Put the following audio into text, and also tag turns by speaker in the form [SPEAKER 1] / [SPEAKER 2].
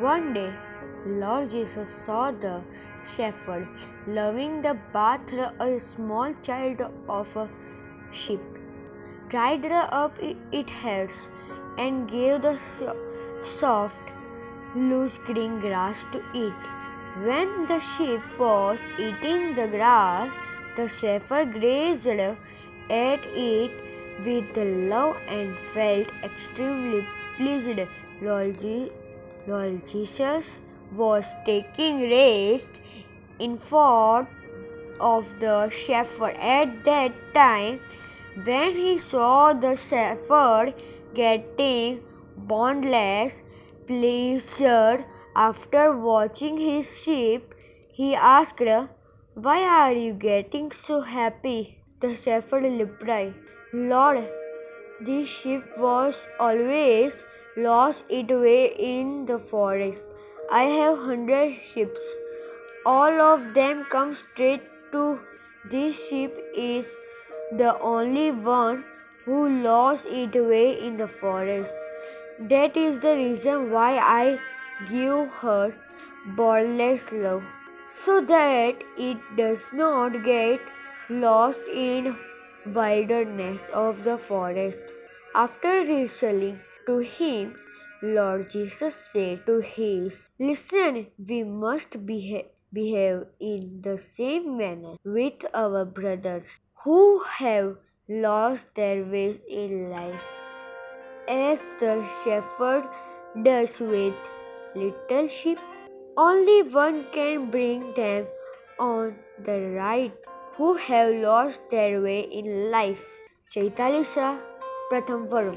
[SPEAKER 1] One day, Lord Jesus saw the shepherd loving the bath a small child of a sheep, dried up its hairs, and gave the soft, loose green grass to eat. When the sheep was eating the grass, the shepherd gazed at it with love and felt extremely pleased. Lord, Lord Jesus was taking rest in front of the shepherd. At that time, when he saw the shepherd getting boundless pleasure after watching his sheep, he asked, Why are you getting so happy? The shepherd replied, Lord, this sheep was always lost its way in the forest. I have hundred sheep. All of them come straight to this sheep is the only one who lost its way in the forest. That is the reason why I give her boundless love, so that it does not get lost in wilderness of the forest. After listening to him, Lord Jesus said to his, Listen, we must behave, behave in the same manner with our brothers who have lost their ways in life, as the shepherd does with little sheep. Only one can bring them on the right who have lost their way in life. चैतालीसा प्रथम वरुण